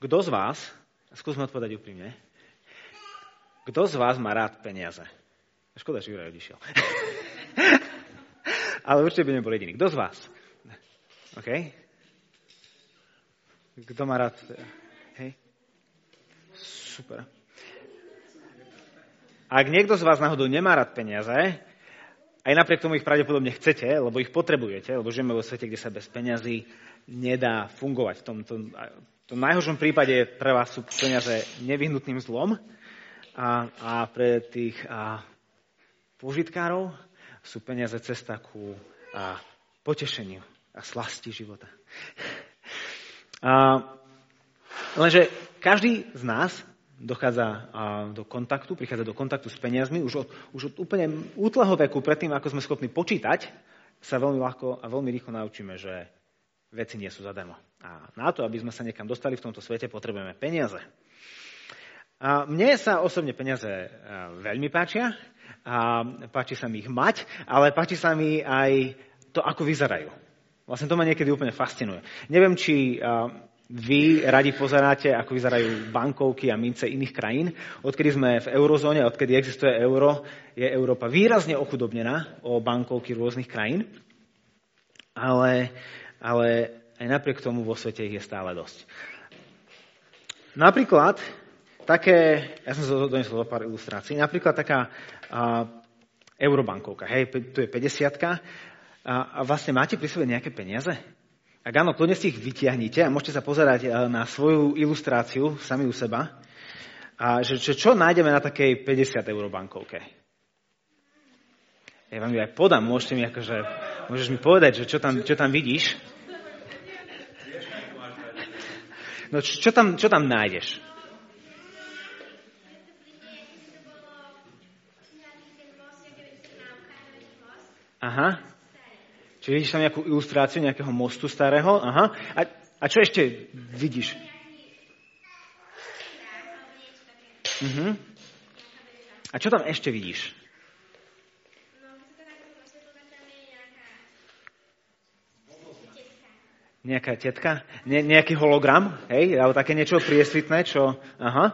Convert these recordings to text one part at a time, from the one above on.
Kto z vás, skúsme odpovedať úprimne, kto z vás má rád peniaze? Škoda, že Juraj odišiel. Ale určite by nebol jediný. Kto z vás? OK? Kto má rád? Hej? Super. Ak niekto z vás náhodou nemá rád peniaze, aj napriek tomu ich pravdepodobne chcete, lebo ich potrebujete, lebo žijeme vo svete, kde sa bez peňazí nedá fungovať. V tom, tom, v tom najhoršom prípade pre vás sú peniaze nevyhnutným zlom a, a pre tých a, požitkárov sú peniaze cesta ku a, potešeniu a slasti života. A, lenže každý z nás dochádza do kontaktu, prichádza do kontaktu s peniazmi už od, už od úplne útleho veku, predtým ako sme schopní počítať, sa veľmi ľahko a veľmi rýchlo naučíme, že veci nie sú zadarmo. A na to, aby sme sa niekam dostali v tomto svete, potrebujeme peniaze. A mne sa osobne peniaze veľmi páčia, a páči sa mi ich mať, ale páči sa mi aj to, ako vyzerajú. Vlastne to ma niekedy úplne fascinuje. Neviem, či vy radi pozeráte, ako vyzerajú bankovky a mince iných krajín. Odkedy sme v eurozóne, odkedy existuje euro, je Európa výrazne ochudobnená o bankovky rôznych krajín. Ale, ale aj napriek tomu vo svete ich je stále dosť. Napríklad, také, ja som sa do pár ilustrácií, napríklad taká a, eurobankovka, hej, tu je 50 a, a vlastne máte pri sebe nejaké peniaze? Ak áno, kľudne si ich vytiahnite a môžete sa pozerať eh, na svoju ilustráciu sami u seba. A že, čo, čo nájdeme na takej 50 eur bankovke? Ja vám ju aj podám, môžete mi akože, môžeš mi povedať, že čo tam, čo tam vidíš. No čo, tam, čo tam nájdeš? Aha. Čiže vidíš tam nejakú ilustráciu nejakého mostu starého. Aha. A, a čo ešte vidíš? Uh-huh. A čo tam ešte vidíš? Nejaká tetka? Ne, nejaký hologram? Hej? Alebo také niečo priesvitné? Čo? Aha.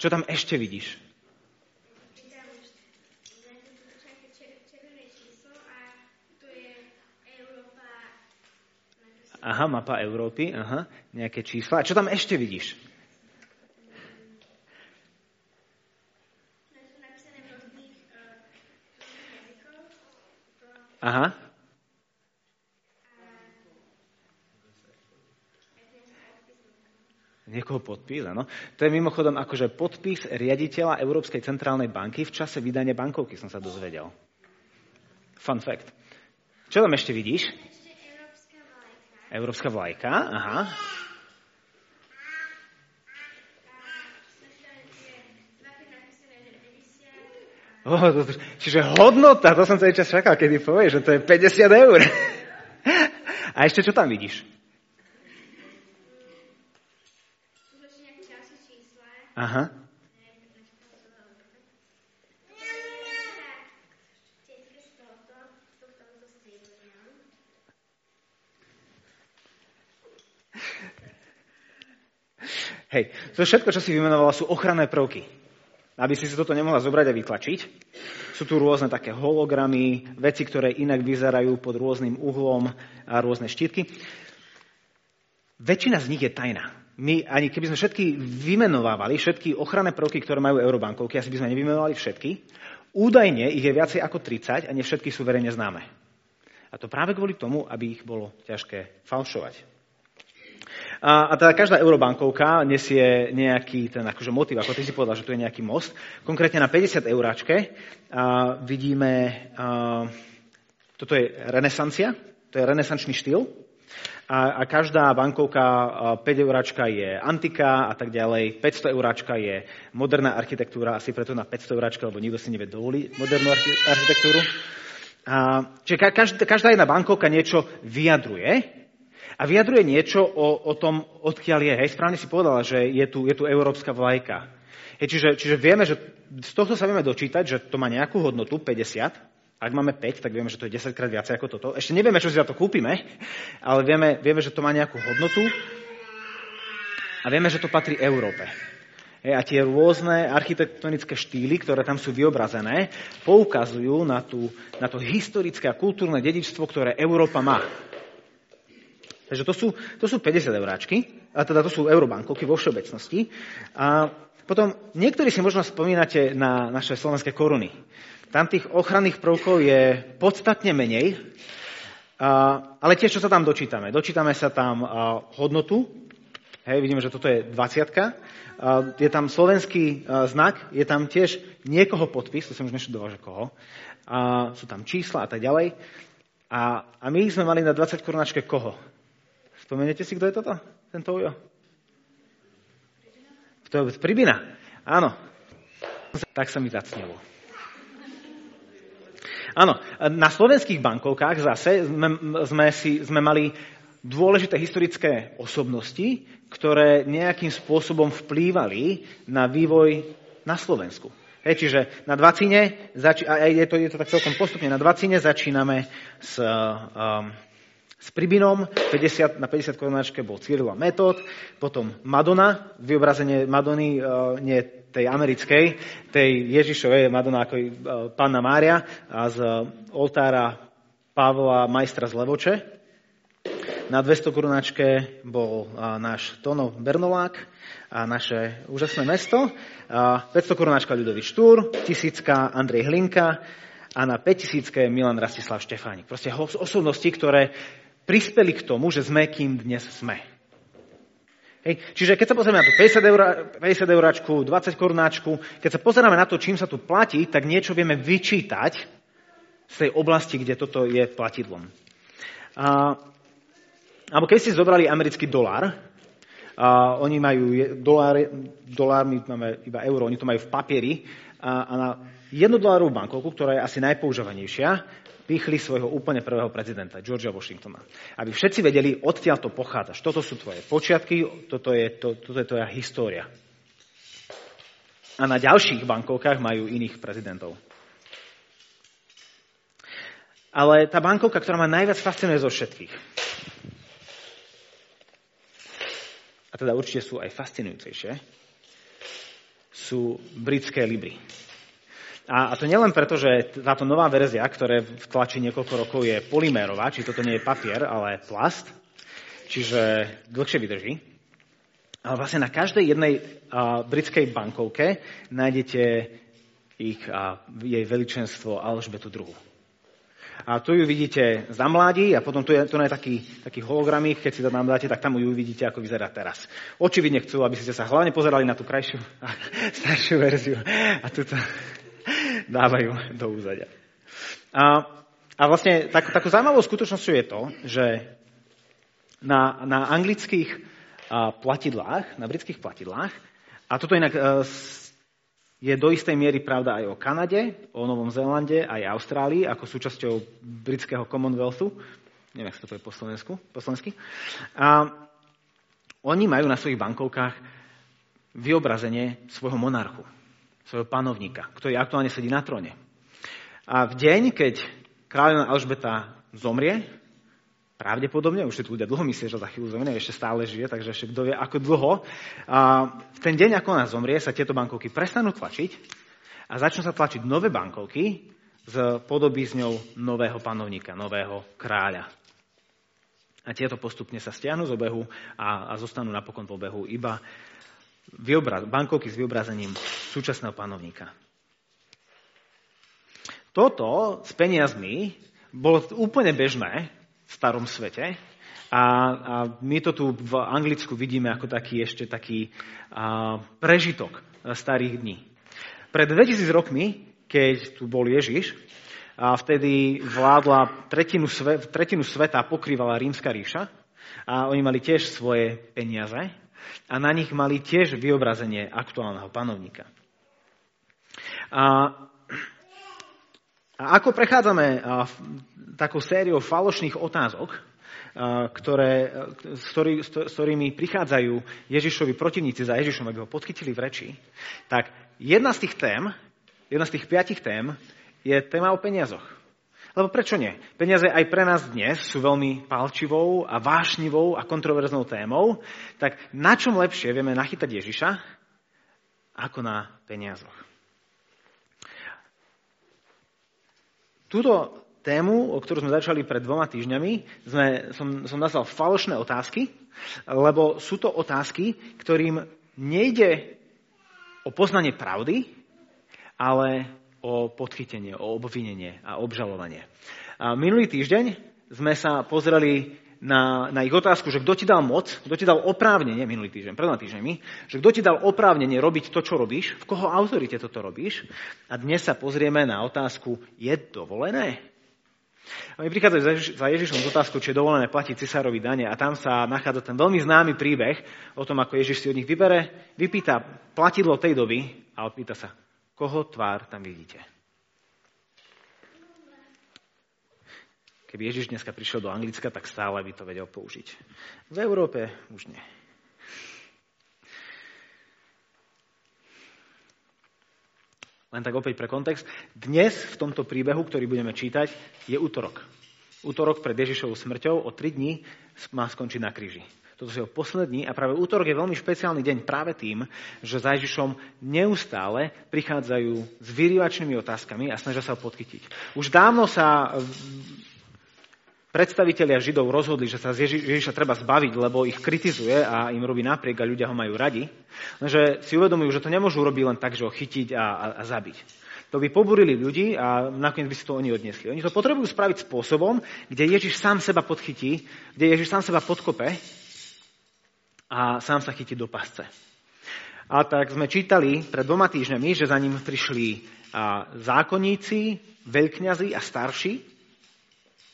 Čo tam ešte vidíš? Aha, mapa Európy, aha, nejaké čísla. A čo tam ešte vidíš? Aha. Niekoho podpís, áno. To je mimochodom akože podpis riaditeľa Európskej centrálnej banky v čase vydania bankovky, som sa dozvedel. Fun fact. Čo tam ešte vidíš? Európska vlajka, aha. Oh, to, čiže hodnota, to som celý čas čakal, kedy povieš, že to je 50 eur. A ešte čo tam vidíš? Aha. Hej, to všetko, čo si vymenovala, sú ochranné prvky. Aby si si toto nemohla zobrať a vytlačiť. Sú tu rôzne také hologramy, veci, ktoré inak vyzerajú pod rôznym uhlom a rôzne štítky. Väčšina z nich je tajná. My, ani keby sme všetky vymenovávali, všetky ochranné prvky, ktoré majú eurobankovky, asi by sme nevymenovali všetky, údajne ich je viacej ako 30 a nie všetky sú verejne známe. A to práve kvôli tomu, aby ich bolo ťažké falšovať. A, a teda každá eurobankovka nesie nejaký ten akože motiv, ako ty si povedal, že tu je nejaký most. Konkrétne na 50 euráčke a vidíme, a, toto je renesancia, to je renesančný štýl. A, a každá bankovka 5 euráčka je antika a tak ďalej. 500 euráčka je moderná architektúra, asi preto na 500 euráčka, lebo nikto si nevie dovoliť modernú architektúru. A, čiže každá, každá jedna bankovka niečo vyjadruje, a vyjadruje niečo o, o tom, odkiaľ je. Hej, správne si povedala, že je tu, je tu európska vlajka. Hej, čiže, čiže vieme, že z tohto sa vieme dočítať, že to má nejakú hodnotu, 50. Ak máme 5, tak vieme, že to je 10 krát viacej ako toto. Ešte nevieme, čo si za to kúpime, ale vieme, vieme že to má nejakú hodnotu. A vieme, že to patrí Európe. A tie rôzne architektonické štýly, ktoré tam sú vyobrazené, poukazujú na, tú, na to historické a kultúrne dedičstvo, ktoré Európa má. Takže to sú, to sú 50 euráčky, a teda to sú eurobankovky vo všeobecnosti. A potom niektorí si možno spomínate na naše slovenské koruny. Tam tých ochranných prvkov je podstatne menej, ale tiež čo sa tam dočítame. Dočítame sa tam hodnotu, hej, vidíme, že toto je 20 Je tam slovenský znak, je tam tiež niekoho podpis, to som už neštudoval, že koho. A sú tam čísla a tak ďalej. A, a my sme mali na 20 korunačke koho? Spomeniete si, kto je toto? Tento ujo? To je Pribina. Áno. Tak sa mi zacnilo. Áno, na slovenských bankovkách zase sme, sme, si, sme mali dôležité historické osobnosti, ktoré nejakým spôsobom vplývali na vývoj na Slovensku. Hej, čiže na Dvacine, zači- a je to, je to tak celkom postupne, na Dvacine začíname s um, s Pribinom 50, na 50 korunáčke bol Cyril a Metod, potom Madonna, vyobrazenie Madony, uh, nie tej americkej, tej Ježišovej Madonna ako uh, Panna Mária a z oltára Pavla majstra z Levoče. Na 200 korunáčke bol náš Tono Bernolák a naše úžasné mesto. 500 korunáčka Ľudový Štúr, tisícka Andrej Hlinka a na 5000 Milan Rastislav Štefánik. Proste osobnosti, ktoré prispeli k tomu, že sme kým dnes sme. Hej. Čiže keď sa pozrieme na tú 50, eur, 50 euráčku, 20 korunáčku, keď sa pozeráme na to, čím sa tu platí, tak niečo vieme vyčítať z tej oblasti, kde toto je platidlom. A, alebo keď ste zobrali americký dolár, a oni majú dolár, dolár, my máme iba euro, oni to majú v papieri, a, a na jednu dolárovú bankovku, ktorá je asi najpoužívanejšia, pichli svojho úplne prvého prezidenta, Georgia Washingtona. Aby všetci vedeli, odtiaľ to pochádzaš. Toto sú tvoje počiatky, toto je, to, toto je tvoja história. A na ďalších bankovkách majú iných prezidentov. Ale tá bankovka, ktorá ma najviac fascinuje zo všetkých, a teda určite sú aj fascinujúcejšie, sú britské libry. A, a to nielen preto, že táto nová verzia, ktoré v tlači niekoľko rokov je polymérová, či toto nie je papier, ale plast, čiže dlhšie vydrží. Ale vlastne na každej jednej a, britskej bankovke nájdete ich a, jej veličenstvo Alžbetu II. A tu ju vidíte za mladí a potom tu je, tu je taký, taký hologramík, keď si to tam dáte, tak tam ju uvidíte, ako vyzerá teraz. Očividne chcú, aby ste sa hlavne pozerali na tú krajšiu a staršiu verziu. A tuto, dávajú do úzadia. A, a vlastne tak, takou zaujímavou skutočnosťou je to, že na, na anglických platidlách, na britských platidlách, a toto inak e, je do istej miery pravda aj o Kanade, o Novom Zélande, aj Austrálii, ako súčasťou britského Commonwealthu. Neviem, ak sa to povie po, Slovensku, po slovensky. A oni majú na svojich bankovkách vyobrazenie svojho monarchu svojho panovníka, ktorý aktuálne sedí na tróne. A v deň, keď kráľovna Alžbeta zomrie, pravdepodobne, už tu ľudia dlho myslia, že za chvíľu zomrie, ešte stále žije, takže ešte kto vie, ako dlho. A v ten deň, ako ona zomrie, sa tieto bankovky prestanú tlačiť a začnú sa tlačiť nové bankovky s podobizňou nového panovníka, nového kráľa. A tieto postupne sa stiahnu z obehu a, a zostanú napokon v obehu iba vyobraz, bankovky s vyobrazením súčasného panovníka. Toto s peniazmi bolo úplne bežné v starom svete a, a my to tu v Anglicku vidíme ako taký ešte taký a, prežitok starých dní. Pred 2000 rokmi, keď tu bol Ježiš, a vtedy vládla tretinu, sve, tretinu sveta pokrývala rímska ríša a oni mali tiež svoje peniaze a na nich mali tiež vyobrazenie aktuálneho panovníka. A, a ako prechádzame takou sériou falošných otázok, ktoré, s, ktorý, s ktorými prichádzajú Ježišovi protivníci za Ježišom, aby ho podchytili v reči, tak jedna z tých tém, jedna z tých piatich tém je téma o peniazoch. Lebo prečo nie? Peniaze aj pre nás dnes sú veľmi palčivou a vášnivou a kontroverznou témou, tak na čom lepšie vieme nachytať Ježiša ako na peniazoch? Túto tému, o ktorú sme začali pred dvoma týždňami, sme, som, som nazval falošné otázky, lebo sú to otázky, ktorým nejde o poznanie pravdy, ale o podchytenie, o obvinenie a obžalovanie. A minulý týždeň sme sa pozreli na, na ich otázku, že kto ti dal moc, kto ti dal oprávnenie, minulý týždeň, pred týždňami, že kto ti dal oprávnenie robiť to, čo robíš, v koho autorite toto robíš. A dnes sa pozrieme na otázku, je dovolené? A my prichádzajú za Ježišom s otázkou, či je dovolené platiť cisárovi dane a tam sa nachádza ten veľmi známy príbeh o tom, ako Ježiš si od nich vybere, vypýta platidlo tej doby a odpýta sa, Koho tvár tam vidíte? Keby Ježiš dneska prišiel do Anglicka, tak stále by to vedel použiť. V Európe už nie. Len tak opäť pre kontext. Dnes v tomto príbehu, ktorý budeme čítať, je útorok. Útorok pred Ježišovou smrťou o tri dní má skončiť na kríži. Toto sú jeho poslední a práve útorok je veľmi špeciálny deň práve tým, že za Ježišom neustále prichádzajú s vyrývačnými otázkami a snažia sa ho podchytiť. Už dávno sa predstavitelia Židov rozhodli, že sa Ježiša treba zbaviť, lebo ich kritizuje a im robí napriek a ľudia ho majú radi. Lenže si uvedomujú, že to nemôžu robiť len tak, že ho chytiť a, a, a zabiť. To by poburili ľudí a nakoniec by si to oni odniesli. Oni to potrebujú spraviť spôsobom, kde Ježiš sám seba podchytí, kde Ježiš sám seba podkope a sám sa chytí do pasce. A tak sme čítali pred dvoma týždňami, že za ním prišli zákonníci, veľkňazi a starší,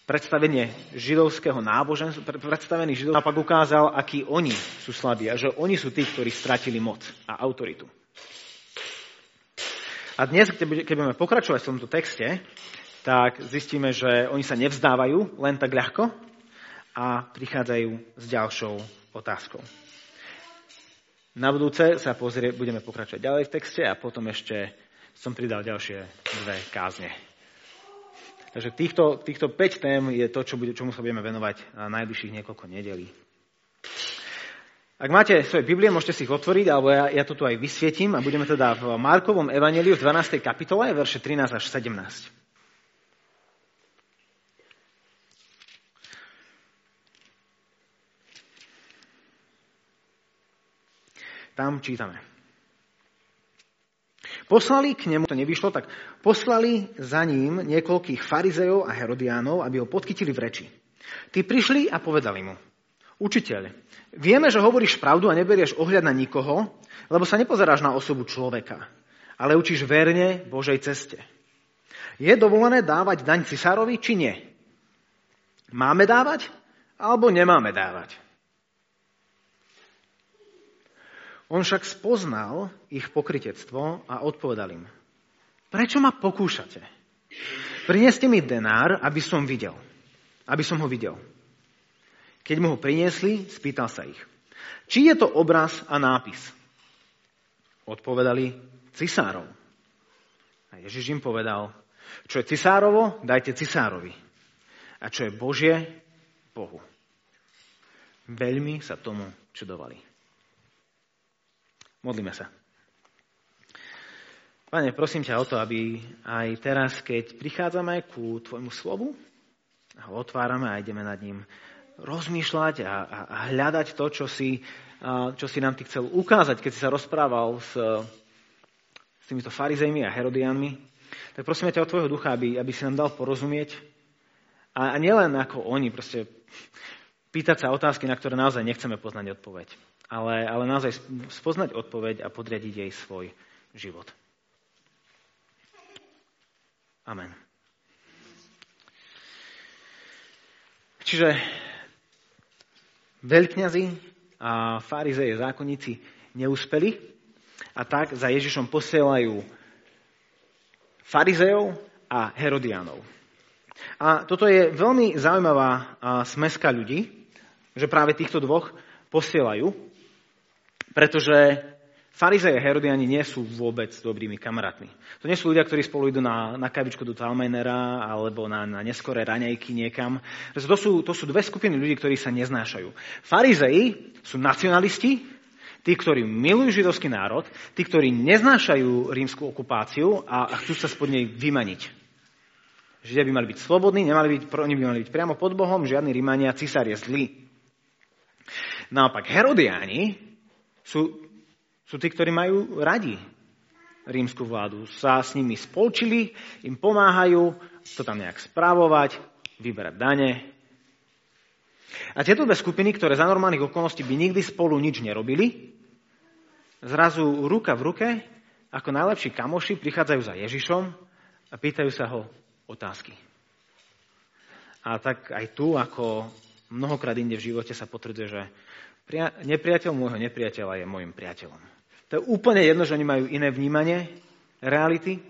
predstavenie židovského náboženstva, predstavený židov, a pak ukázal, akí oni sú slabí a že oni sú tí, ktorí stratili moc a autoritu. A dnes, keď budeme pokračovať v tomto texte, tak zistíme, že oni sa nevzdávajú len tak ľahko a prichádzajú s ďalšou otázkou. Na budúce sa pozrie, budeme pokračovať ďalej v texte a potom ešte som pridal ďalšie dve kázne. Takže týchto, týchto 5 tém je to, čo bude, čomu sa budeme venovať na najbližších niekoľko nedelí. Ak máte svoje Biblie, môžete si ich otvoriť, alebo ja, ja to tu aj vysvietím a budeme teda v Markovom evaneliu v 12. kapitole, verše 13 až 17. Tam čítame. Poslali k nemu, to nevyšlo, tak poslali za ním niekoľkých farizejov a herodiánov, aby ho podchytili v reči. Tí prišli a povedali mu, učiteľ, vieme, že hovoríš pravdu a neberieš ohľad na nikoho, lebo sa nepozeráš na osobu človeka, ale učíš verne Božej ceste. Je dovolené dávať daň cisárovi, či nie? Máme dávať, alebo nemáme dávať? On však spoznal ich pokritectvo a odpovedal im. Prečo ma pokúšate? Prineste mi denár, aby som videl. Aby som ho videl. Keď mu ho priniesli, spýtal sa ich. Či je to obraz a nápis? Odpovedali cisárov. A Ježiš im povedal, čo je cisárovo, dajte cisárovi. A čo je Božie, Bohu. Veľmi sa tomu čudovali. Modlíme sa. Pane, prosím ťa o to, aby aj teraz, keď prichádzame ku Tvojmu slovu, ho otvárame a ideme nad ním rozmýšľať a, a, a hľadať to, čo si, a, čo si nám Ty chcel ukázať, keď si sa rozprával s, s týmito farizejmi a herodianmi, tak prosíme ťa o Tvojho ducha, aby, aby si nám dal porozumieť. A, a nielen ako oni, proste pýtať sa otázky, na ktoré naozaj nechceme poznať odpoveď ale, ale naozaj spoznať odpoveď a podriadiť jej svoj život. Amen. Čiže veľkňazi a farizeje, zákonníci neúspeli a tak za Ježišom posielajú farizejov a herodianov. A toto je veľmi zaujímavá smeska ľudí, že práve týchto dvoch posielajú, pretože Farizeje a Herodiani nie sú vôbec dobrými kamarátmi. To nie sú ľudia, ktorí spolu idú na, na kavičku do Talmenera alebo na, na neskoré raňajky niekam. To sú, to sú dve skupiny ľudí, ktorí sa neznášajú. Farizeji sú nacionalisti, tí, ktorí milujú židovský národ, tí, ktorí neznášajú rímskú okupáciu a, a chcú sa spod nej vymaniť. Židia by mali byť slobodní, nemali byť, oni by mali byť priamo pod Bohom, žiadny Rímania, cisár je zlý. Naopak Herodiáni sú sú tí, ktorí majú radi rímsku vládu. Sa s nimi spolčili, im pomáhajú to tam nejak správovať, vyberať dane. A tieto dve skupiny, ktoré za normálnych okolností by nikdy spolu nič nerobili, zrazu ruka v ruke, ako najlepší kamoši, prichádzajú za Ježišom a pýtajú sa ho otázky. A tak aj tu, ako mnohokrát inde v živote sa potvrdzuje, že nepriateľ môjho nepriateľa je môjim priateľom. To je úplne jedno, že oni majú iné vnímanie reality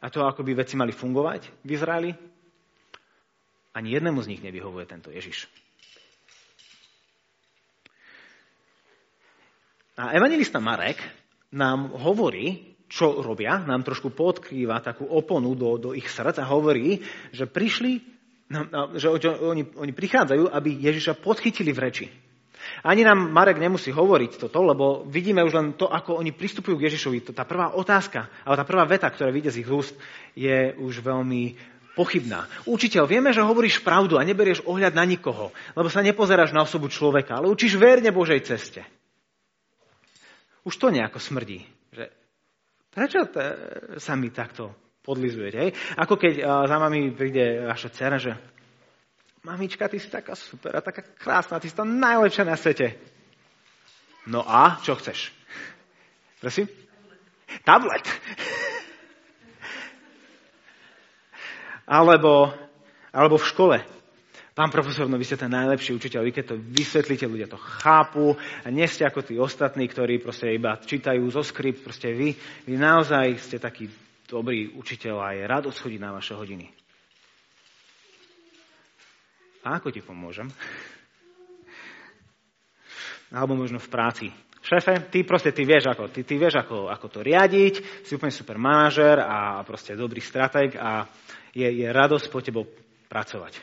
a to, ako by veci mali fungovať v Izraeli. Ani jednému z nich nevyhovuje tento Ježiš. A evangelista Marek nám hovorí, čo robia, nám trošku podkrýva takú oponu do, do ich srdc a hovorí, že prišli, že oni, oni prichádzajú, aby Ježiša podchytili v reči. Ani nám Marek nemusí hovoriť toto, lebo vidíme už len to, ako oni pristupujú k Ježišovi. Tá prvá otázka, alebo tá prvá veta, ktorá vyjde z ich úst, je už veľmi pochybná. Učiteľ, vieme, že hovoríš pravdu a neberieš ohľad na nikoho, lebo sa nepozeráš na osobu človeka, ale učíš verne Božej ceste. Už to nejako smrdí. Že prečo sa mi takto podlizujete? Ako keď za mami príde vaša dcera, že Mamička, ty si taká super a taká krásna, ty si to najlepšia na svete. No a čo chceš? Prosím? Tablet. alebo, alebo v škole. Pán profesor, no vy ste ten najlepší učiteľ, vy keď to vysvetlíte, ľudia to chápu a nie ste ako tí ostatní, ktorí proste iba čítajú zo skript, proste vy, vy naozaj ste taký dobrý učiteľ a je radosť chodiť na vaše hodiny. A ako ti pomôžem? Alebo možno v práci. Šéfe, ty proste ty vieš, ako, ty, ty vieš ako, ako to riadiť, si úplne super manažer a proste dobrý strateg a je, je radosť po tebou pracovať.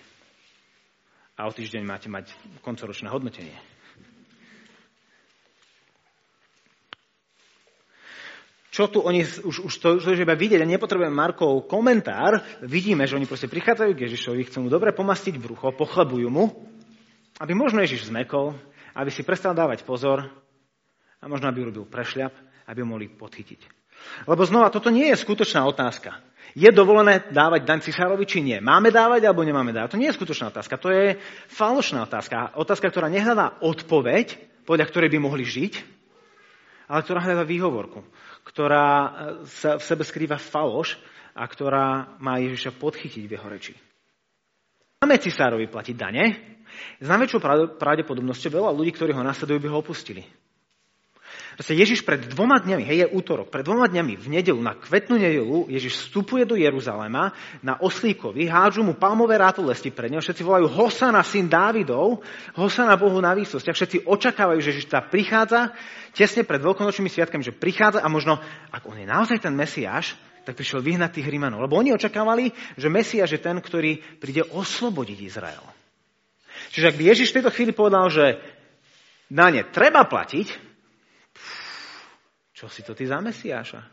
A o týždeň máte mať koncoročné hodnotenie. Čo tu oni, už, už to, to už iba vidieť, a nepotrebujem Markov komentár, vidíme, že oni proste prichádzajú k Ježišovi, chcú mu dobre pomastiť brucho, pochlebujú mu, aby možno Ježiš zmekol, aby si prestal dávať pozor a možno aby urobil prešľap, aby ho mohli podchytiť. Lebo znova, toto nie je skutočná otázka. Je dovolené dávať daň cisárovi, či nie? Máme dávať, alebo nemáme dávať? To nie je skutočná otázka. To je falošná otázka. Otázka, ktorá nehľadá odpoveď, podľa ktorej by mohli žiť, ale ktorá hľadá výhovorku ktorá e, sa v sebe skrýva faloš a ktorá má Ježiša podchytiť v jeho reči. Máme cisárovi platiť dane, s najväčšou pravdepodobnosťou veľa ľudí, ktorí ho nasledujú, by ho opustili. Proste Ježiš pred dvoma dňami, hej, je útorok, pred dvoma dňami v nedelu, na kvetnú nedelu, Ježiš vstupuje do Jeruzalema na oslíkovi, hádžu mu palmové rátolesti pred neho, všetci volajú Hosana, syn Dávidov, Hosana Bohu na výsostiach, všetci očakávajú, že Ježiš tá prichádza tesne pred veľkonočnými sviatkami, že prichádza a možno, ak on je naozaj ten Mesiáš, tak prišiel vyhnať tých Rímanov. Lebo oni očakávali, že Mesiáš je ten, ktorý príde oslobodiť Izrael. Čiže ak by Ježiš v tejto chvíli povedal, že na ne treba platiť, čo si to ty za Mesiáša?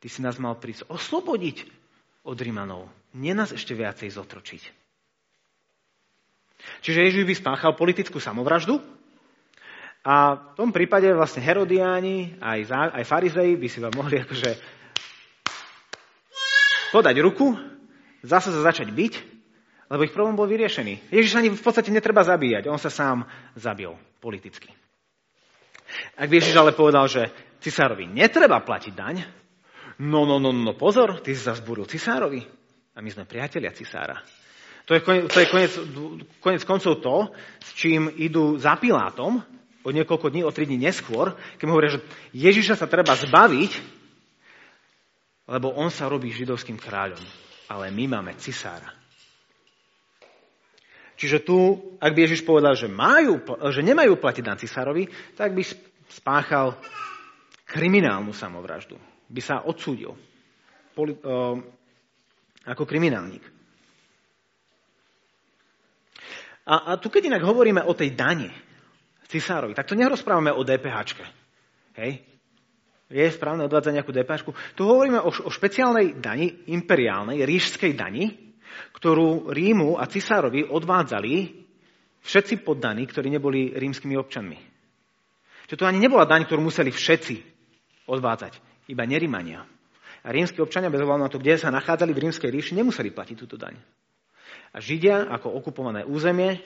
Ty si nás mal prísť oslobodiť od Rimanov. Nie nás ešte viacej zotročiť. Čiže Ježiš by spáchal politickú samovraždu a v tom prípade vlastne Herodiáni aj, aj farizei by si vám mohli akože podať ruku, zase sa začať byť, lebo ich problém bol vyriešený. Ježiš ani v podstate netreba zabíjať, on sa sám zabil politicky. Ak by Ježiš ale povedal, že cisárovi netreba platiť daň, no, no, no, no, pozor, ty si zazbúril cisárovi. A my sme priatelia cisára. To je, konec, to je konec, konec koncov to, s čím idú za Pilátom o niekoľko dní, o tri dní neskôr, keď mu hovoria, že Ježiša sa treba zbaviť, lebo on sa robí židovským kráľom. Ale my máme cisára. Čiže tu, ak by Ježiš povedal, že, majú, že nemajú platiť na cisárovi, tak by spáchal kriminálnu samovraždu. By sa odsúdil poli, uh, ako kriminálnik. A, a tu keď inak hovoríme o tej dane cisárovi, tak to nerozprávame o DPH. Hej? Je správne odvádzať nejakú DPH. Tu hovoríme o, o špeciálnej dani, imperiálnej, ríšskej dani, ktorú Rímu a cisárovi odvádzali všetci poddaní, ktorí neboli rímskymi občanmi. Čiže to ani nebola daň, ktorú museli všetci odvádzať, iba nerímania. A rímsky občania, bez ohľadu na to, kde sa nachádzali v rímskej ríši, nemuseli platiť túto daň. A Židia, ako okupované územie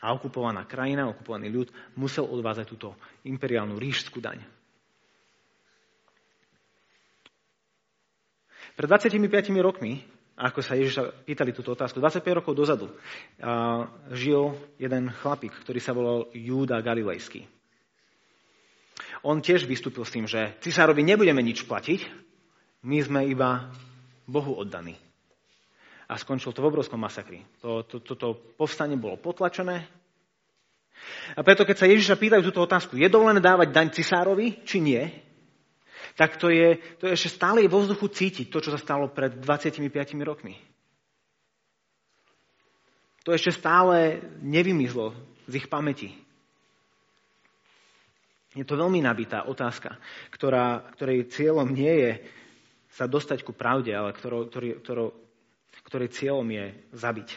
a okupovaná krajina, okupovaný ľud, musel odvázať túto imperiálnu ríšskú daň. Pred 25 rokmi, ako sa Ježiša pýtali túto otázku, 25 rokov dozadu, žil jeden chlapík, ktorý sa volal Júda Galilejský. On tiež vystúpil s tým, že cisárovi nebudeme nič platiť, my sme iba Bohu oddaní. A skončil to v obrovskom masakri. Toto to, to, to povstanie bolo potlačené. A preto, keď sa Ježiša pýtajú túto otázku, je dovolené dávať daň cisárovi, či nie, tak to je, to je ešte stále vo vzduchu cítiť to, čo sa stalo pred 25 rokmi. To ešte stále nevymizlo z ich pamäti. Je to veľmi nabitá otázka, ktorá, ktorej cieľom nie je sa dostať ku pravde, ale ktorou, ktorý, ktorou, ktorej cieľom je zabiť.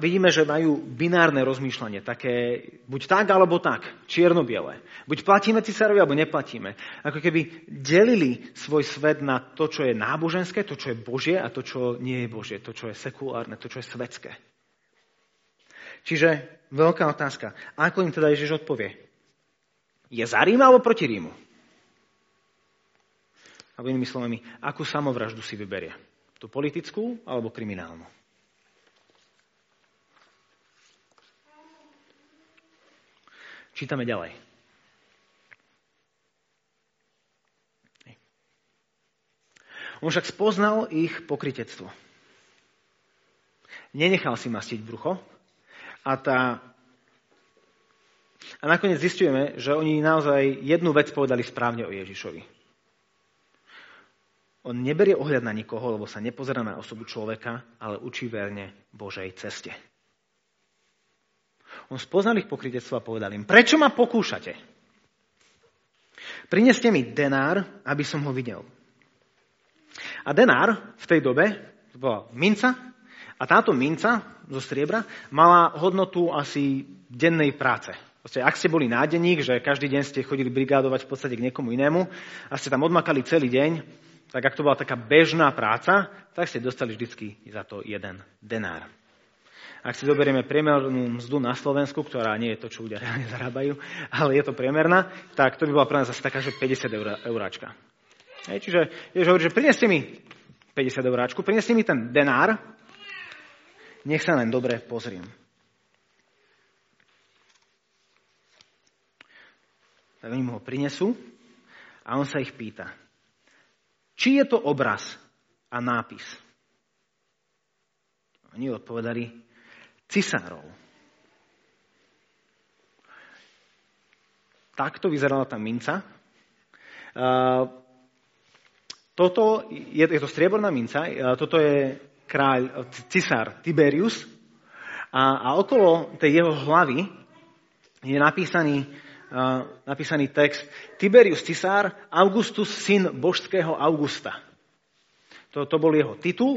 Vidíme, že majú binárne rozmýšľanie, také buď tak, alebo tak, čierno-biele. Buď platíme cisárovi, alebo neplatíme. Ako keby delili svoj svet na to, čo je náboženské, to, čo je božie a to, čo nie je božie, to, čo je sekulárne, to, čo je svetské. Čiže veľká otázka. Ako im teda Ježiš odpovie? Je za Rím alebo proti Rímu? Alebo inými slovami, akú samovraždu si vyberie? Tú politickú alebo kriminálnu? Čítame ďalej. On však spoznal ich pokritectvo. Nenechal si mastiť brucho, a, tá... a nakoniec zistujeme, že oni naozaj jednu vec povedali správne o Ježišovi. On neberie ohľad na nikoho, lebo sa nepozerá na osobu človeka, ale učí verne Božej ceste. On spoznal ich pokrytectvo a povedal im, prečo ma pokúšate? Prineste mi denár, aby som ho videl. A denár v tej dobe, to bola minca, a táto minca zo striebra mala hodnotu asi dennej práce. Proste, ak ste boli nádenník, že každý deň ste chodili brigádovať v podstate k niekomu inému a ste tam odmakali celý deň, tak ak to bola taká bežná práca, tak ste dostali vždycky za to jeden denár. Ak si zoberieme priemernú mzdu na Slovensku, ktorá nie je to, čo ľudia reálne zarábajú, ale je to priemerná, tak to by bola pre nás asi taká, že 50 eur, euráčka. Hej, čiže Ježiš hovorí, že prineste mi 50 euráčku, prineste mi ten denár, nech sa len dobre pozriem. Tak oni mu ho prinesú a on sa ich pýta. Či je to obraz a nápis? Oni odpovedali cisárov. Takto vyzerala tá minca. Toto je, je to strieborná minca, toto je kráľ, cisár Tiberius a, a okolo tej jeho hlavy je napísaný, uh, napísaný text Tiberius cisár, Augustus, syn božského Augusta. To, to bol jeho titul.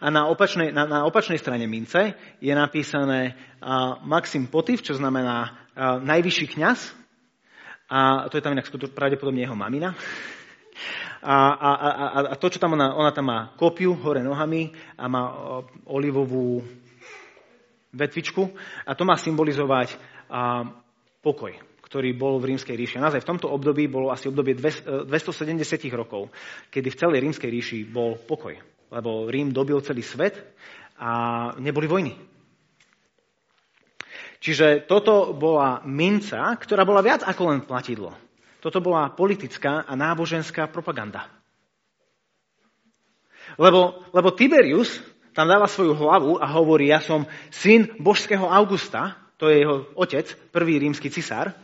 A na opačnej, na, na opačnej strane mince je napísané uh, Maxim Potiv, čo znamená uh, najvyšší kňaz. A to je tam inak pravdepodobne jeho mamina. A, a, a, a to, čo tam ona, ona tam má kopiu hore nohami a má olivovú vetvičku a to má symbolizovať a, pokoj, ktorý bol v rímskej ríši. A naozaj v tomto období bolo asi obdobie 270 rokov, kedy v celej rímskej ríši bol pokoj. Lebo Rím dobil celý svet a neboli vojny. Čiže toto bola minca, ktorá bola viac ako len platidlo. Toto bola politická a náboženská propaganda. Lebo, lebo Tiberius tam dáva svoju hlavu a hovorí, ja som syn božského Augusta, to je jeho otec, prvý rímsky cisár.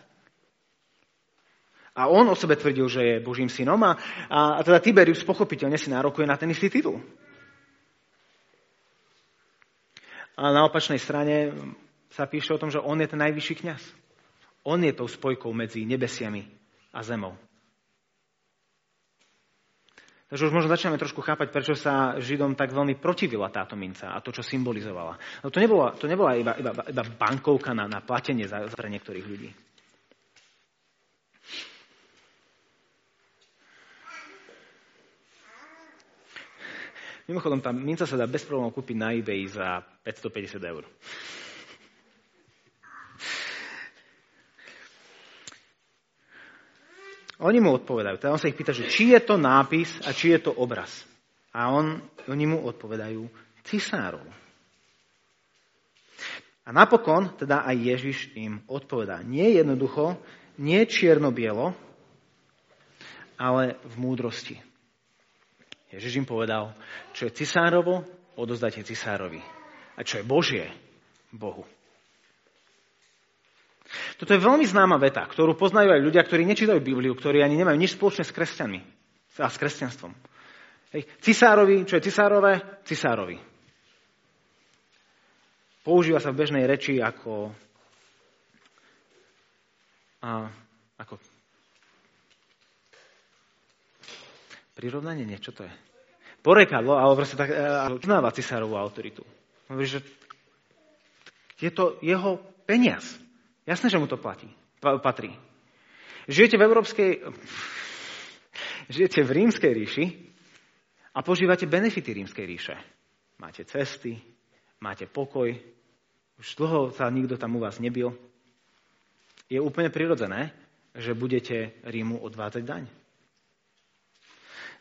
A on o sebe tvrdil, že je Božím synom a, a, a teda Tiberius pochopiteľne si nárokuje na ten istý titul. A na opačnej strane sa píše o tom, že on je ten najvyšší kňaz. On je tou spojkou medzi nebesiami a zemou. Takže už možno začíname trošku chápať, prečo sa Židom tak veľmi protivila táto minca a to, čo symbolizovala. No to nebola, to nebola iba, iba, iba bankovka na, na platenie za, pre niektorých ľudí. Mimochodom, tá minca sa dá bez problémov kúpiť na eBay za 550 eur. Oni mu odpovedajú, teda on sa ich pýta, že či je to nápis a či je to obraz. A on, oni mu odpovedajú cisárov. A napokon teda aj Ježiš im odpovedá. Nie jednoducho, nie čierno-bielo, ale v múdrosti. Ježiš im povedal, čo je cisárovo, odozdajte cisárovi. A čo je Božie, Bohu. Toto je veľmi známa veta, ktorú poznajú aj ľudia, ktorí nečítajú Bibliu, ktorí ani nemajú nič spoločné s kresťanmi a s kresťanstvom. Hej. Cisárovi, čo je cisárové? Cisárovi. Používa sa v bežnej reči ako, a, ako prirovnanie, niečo to je. Porekadlo, alebo proste tak, uznáva cisárovú autoritu. Hovorí, že je to jeho peniaz. Jasné, že mu to platí, patrí. Žijete v európskej, žijete v rímskej ríši a požívate benefity rímskej ríše. Máte cesty, máte pokoj, už dlho sa nikto tam u vás nebil. Je úplne prirodzené, že budete Rímu odvádzať daň.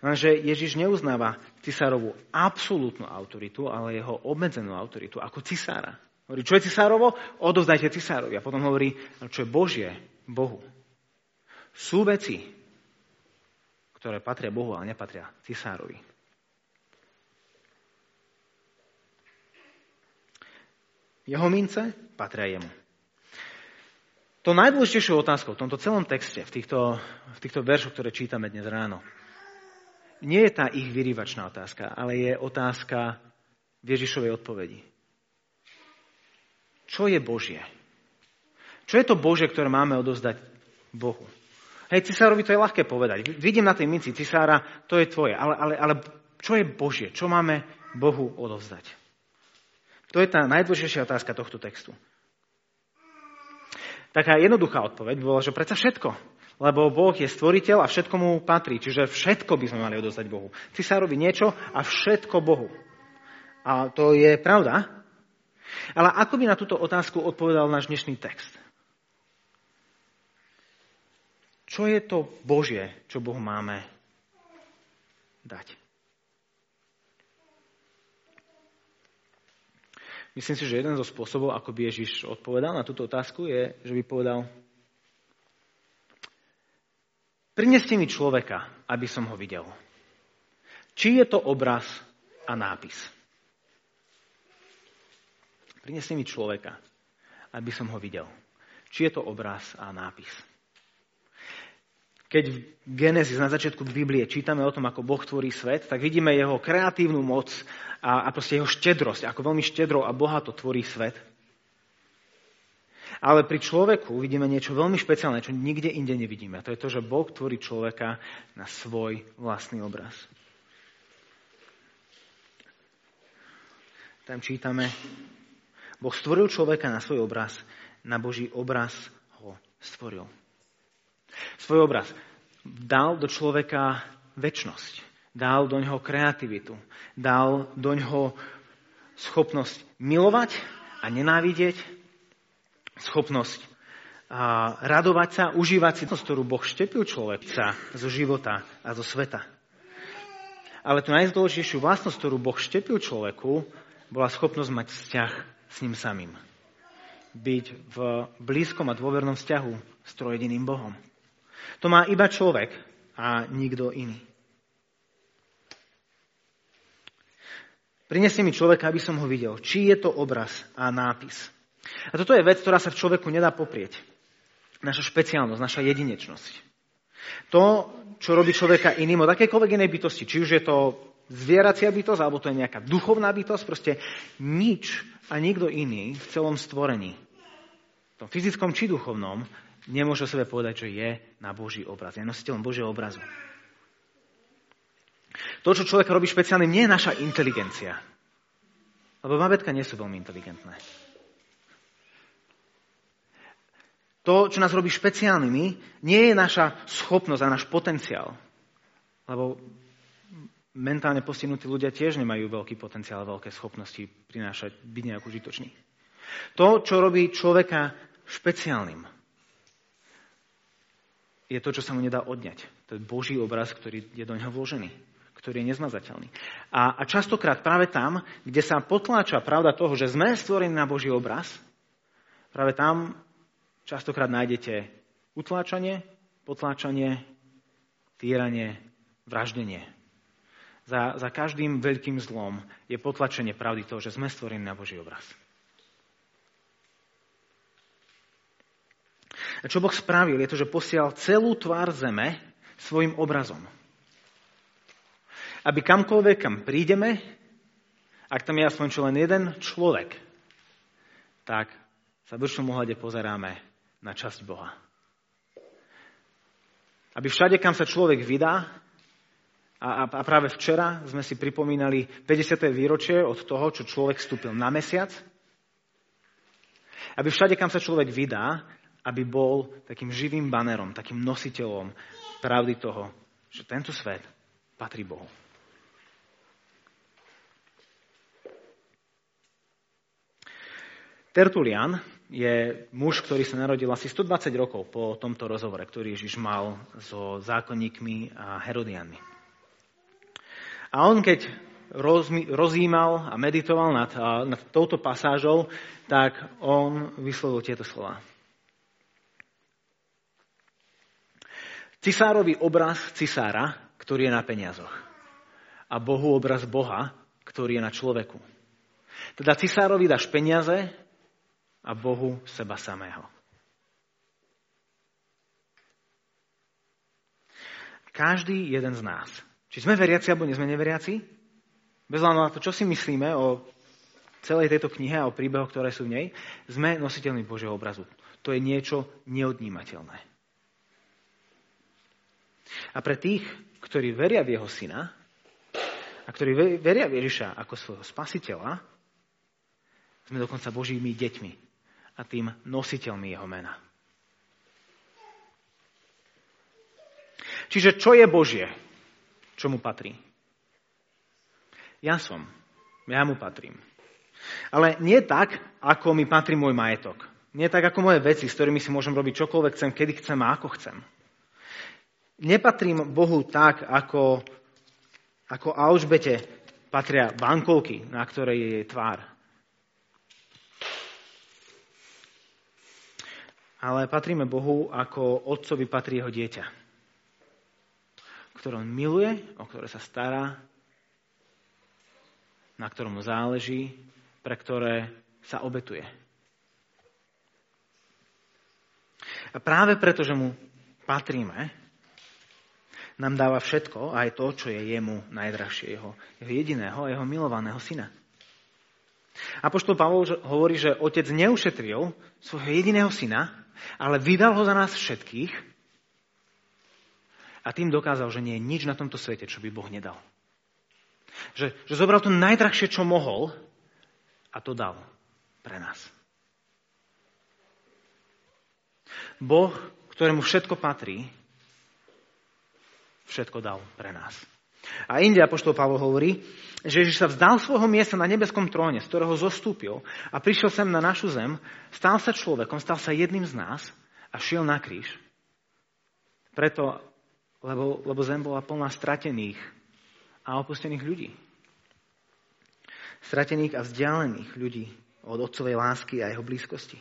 Lenže Ježiš neuznáva cisárovú absolútnu autoritu, ale jeho obmedzenú autoritu ako cisára. Hovorí, čo je cisárovo? Odovzdajte cisárovi. A potom hovorí, čo je Božie, Bohu. Sú veci, ktoré patria Bohu, ale nepatria cisárovi. Jeho mince patria jemu. To najdôležitejšou otázkou v tomto celom texte, v týchto, v týchto veršoch, ktoré čítame dnes ráno, nie je tá ich vyrývačná otázka, ale je otázka Ježišovej odpovedi čo je Božie. Čo je to Božie, ktoré máme odovzdať Bohu? Hej, cisárovi to je ľahké povedať. Vidím na tej minci cisára, to je tvoje. Ale, ale, ale čo je Božie? Čo máme Bohu odovzdať? To je tá najdôležitejšia otázka tohto textu. Taká jednoduchá odpoveď bola, že predsa všetko. Lebo Boh je stvoriteľ a všetko mu patrí. Čiže všetko by sme mali odozdať Bohu. Cisárovi niečo a všetko Bohu. A to je pravda, ale ako by na túto otázku odpovedal náš dnešný text? Čo je to Božie, čo Bohu máme dať? Myslím si, že jeden zo spôsobov, ako by Ježiš odpovedal na túto otázku, je, že by povedal Prineste mi človeka, aby som ho videl. Či je to obraz a nápis. Prinesie mi človeka, aby som ho videl. Či je to obraz a nápis. Keď v Genesis na začiatku Biblie čítame o tom, ako Boh tvorí svet, tak vidíme jeho kreatívnu moc a, a proste jeho štedrosť, ako veľmi štedro a bohato tvorí svet. Ale pri človeku vidíme niečo veľmi špeciálne, čo nikde inde nevidíme. A to je to, že Boh tvorí človeka na svoj vlastný obraz. Tam čítame, Boh stvoril človeka na svoj obraz, na Boží obraz ho stvoril. Svoj obraz dal do človeka väčnosť, dal do ňoho kreativitu, dal do ňoho schopnosť milovať a nenávidieť, schopnosť a radovať sa, užívať si, ktorú Boh štepil človeka zo života a zo sveta. Ale tú najdôležitejšiu vlastnosť, ktorú Boh štepil človeku, bola schopnosť mať vzťah s ním samým. Byť v blízkom a dôvernom vzťahu s trojediným Bohom. To má iba človek a nikto iný. Prinesie mi človeka, aby som ho videl. Či je to obraz a nápis. A toto je vec, ktorá sa v človeku nedá poprieť. Naša špeciálnosť, naša jedinečnosť. To, čo robí človeka iným od akékoľvek inej bytosti, či už je to zvieracia bytosť, alebo to je nejaká duchovná bytosť, proste nič a nikto iný v celom stvorení, v tom fyzickom či duchovnom, nemôže o sebe povedať, že je na Boží obraz, je nositeľom Božieho obrazu. To, čo človek robí špeciálnym, nie je naša inteligencia. Lebo babetka nie sú veľmi inteligentné. To, čo nás robí špeciálnymi, nie je naša schopnosť a náš potenciál. Lebo mentálne postihnutí ľudia tiež nemajú veľký potenciál veľké schopnosti prinášať, byť nejak užitočný. To, čo robí človeka špeciálnym, je to, čo sa mu nedá odňať. To je Boží obraz, ktorý je do neho vložený, ktorý je nezmazateľný. A, a častokrát práve tam, kde sa potláča pravda toho, že sme stvorení na Boží obraz, práve tam Častokrát nájdete utláčanie, potláčanie, týranie, vraždenie. Za, za každým veľkým zlom je potlačenie pravdy toho, že sme stvorení na Boží obraz. A čo Boh spravil, je to, že posial celú tvár zeme svojim obrazom. Aby kamkoľvek, kam prídeme, ak tam je aspoň čo len jeden človek, tak sa v vršnom ohľade pozeráme na časť Boha. Aby všade, kam sa človek vydá, a, a práve včera sme si pripomínali 50. výročie od toho, čo človek vstúpil na mesiac, aby všade, kam sa človek vydá, aby bol takým živým banerom, takým nositeľom pravdy toho, že tento svet patrí Bohu. Tertulian je muž, ktorý sa narodil asi 120 rokov po tomto rozhovore, ktorý Ježiš mal so zákonníkmi a Herodianmi. A on, keď rozímal a meditoval nad, nad touto pasážou, tak on vyslovil tieto slova. Cisárový obraz cisára, ktorý je na peniazoch. A Bohu obraz Boha, ktorý je na človeku. Teda cisárovi dáš peniaze a Bohu seba samého. Každý jeden z nás. Či sme veriaci alebo nie sme neveriaci, bez na to, čo si myslíme o celej tejto knihe a o príbehoch, ktoré sú v nej, sme nositeľmi Božieho obrazu. To je niečo neodnímateľné. A pre tých, ktorí veria v jeho syna a ktorí veria v Ježiša ako svojho spasiteľa, sme dokonca Božími deťmi a tým nositeľmi jeho mena. Čiže čo je Božie? Čo mu patrí? Ja som. Ja mu patrím. Ale nie tak, ako mi patrí môj majetok. Nie tak, ako moje veci, s ktorými si môžem robiť čokoľvek chcem, kedy chcem a ako chcem. Nepatrím Bohu tak, ako, ako Alžbete patria bankovky, na ktorej je jej tvár. ale patríme Bohu ako otcovi patrí jeho dieťa, ktoré on miluje, o ktoré sa stará, na ktorom mu záleží, pre ktoré sa obetuje. A práve preto, že mu patríme, nám dáva všetko, aj to, čo je jemu najdražšie, jeho, jeho jediného, jeho milovaného syna. Apoštol Pavol hovorí, že otec neušetril svojho jediného syna, ale vydal ho za nás všetkých a tým dokázal, že nie je nič na tomto svete, čo by Boh nedal. Že, že zobral to najdrahšie, čo mohol a to dal pre nás. Boh, ktorému všetko patrí, všetko dal pre nás. A inde Apoštol Pavol hovorí, že Ježiš sa vzdal svojho miesta na nebeskom tróne, z ktorého zostúpil a prišiel sem na našu zem, stal sa človekom, stal sa jedným z nás a šiel na kríž. Preto, lebo, lebo zem bola plná stratených a opustených ľudí. Stratených a vzdialených ľudí od otcovej lásky a jeho blízkosti.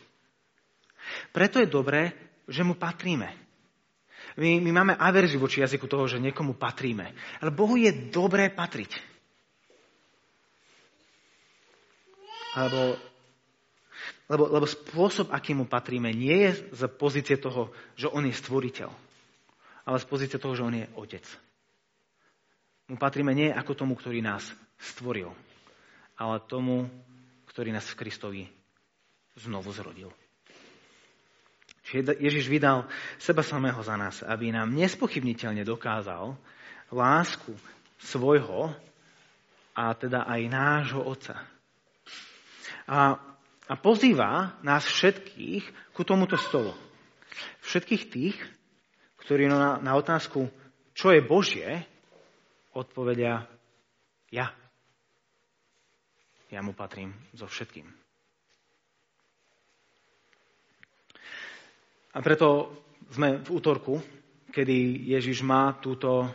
Preto je dobré, že mu patríme. My, my máme averziu voči jazyku toho, že niekomu patríme. Ale Bohu je dobré patriť. Alebo, lebo, lebo spôsob, akým mu patríme, nie je z pozície toho, že on je stvoriteľ. Ale z pozície toho, že on je otec. Mu patríme nie ako tomu, ktorý nás stvoril, ale tomu, ktorý nás v Kristovi znovu zrodil. Ježiš vydal seba samého za nás, aby nám nespochybniteľne dokázal lásku svojho a teda aj nášho Otca. A, a pozýva nás všetkých ku tomuto stolu. Všetkých tých, ktorí na, na otázku, čo je Božie, odpovedia ja. Ja mu patrím so všetkým. A preto sme v útorku, kedy Ježiš má túto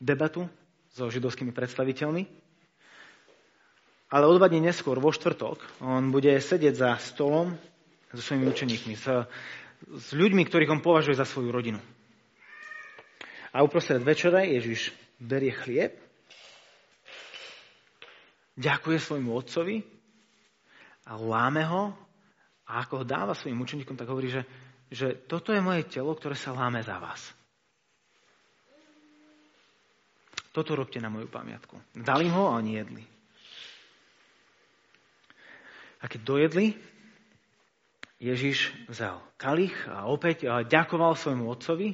debatu so židovskými predstaviteľmi. Ale o dva dní neskôr, vo štvrtok, on bude sedieť za stolom so svojimi učeníkmi, s, s ľuďmi, ktorých on považuje za svoju rodinu. A uprostred večera Ježiš berie chlieb, ďakuje svojmu otcovi a láme ho a ako ho dáva svojim učeníkom, tak hovorí, že, že toto je moje telo, ktoré sa láme za vás. Toto robte na moju pamiatku. Dali ho a oni jedli. A keď dojedli, Ježiš vzal kalich a opäť ďakoval svojmu otcovi,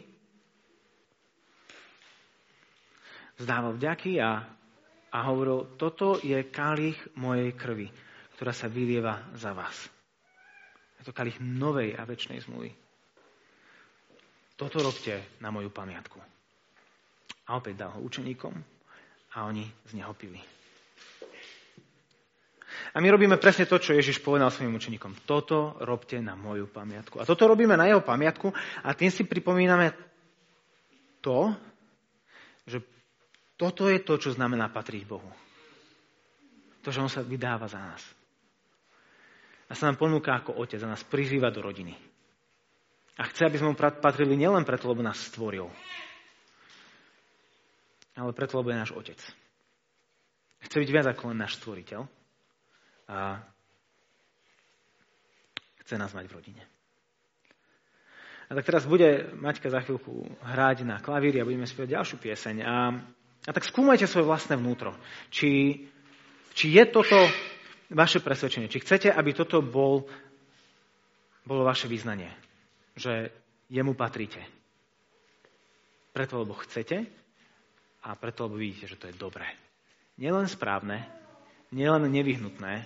vzdával vďaky a, a hovoril, toto je kalich mojej krvi, ktorá sa vylieva za vás. Je to kalich novej a väčšnej zmluvy. Toto robte na moju pamiatku. A opäť dal ho učeníkom a oni z neho pili. A my robíme presne to, čo Ježiš povedal svojim učeníkom. Toto robte na moju pamiatku. A toto robíme na jeho pamiatku a tým si pripomíname to, že toto je to, čo znamená patriť Bohu. To, že on sa vydáva za nás. A sa nám ponúka ako otec a nás prizýva do rodiny. A chce, aby sme mu patrili nielen preto, lebo nás stvoril, ale preto, lebo je náš otec. Chce byť viac ako len náš stvoriteľ a chce nás mať v rodine. A tak teraz bude Maťka za chvíľku hráť na klavíri a budeme spievať ďalšiu pieseň. A, a tak skúmajte svoje vlastné vnútro. Či, či je toto vaše presvedčenie. Či chcete, aby toto bol, bolo vaše význanie. Že jemu patríte. Preto, lebo chcete a preto, lebo vidíte, že to je dobré. Nielen správne, nielen nevyhnutné,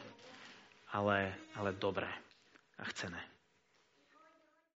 ale, ale dobré a chcené.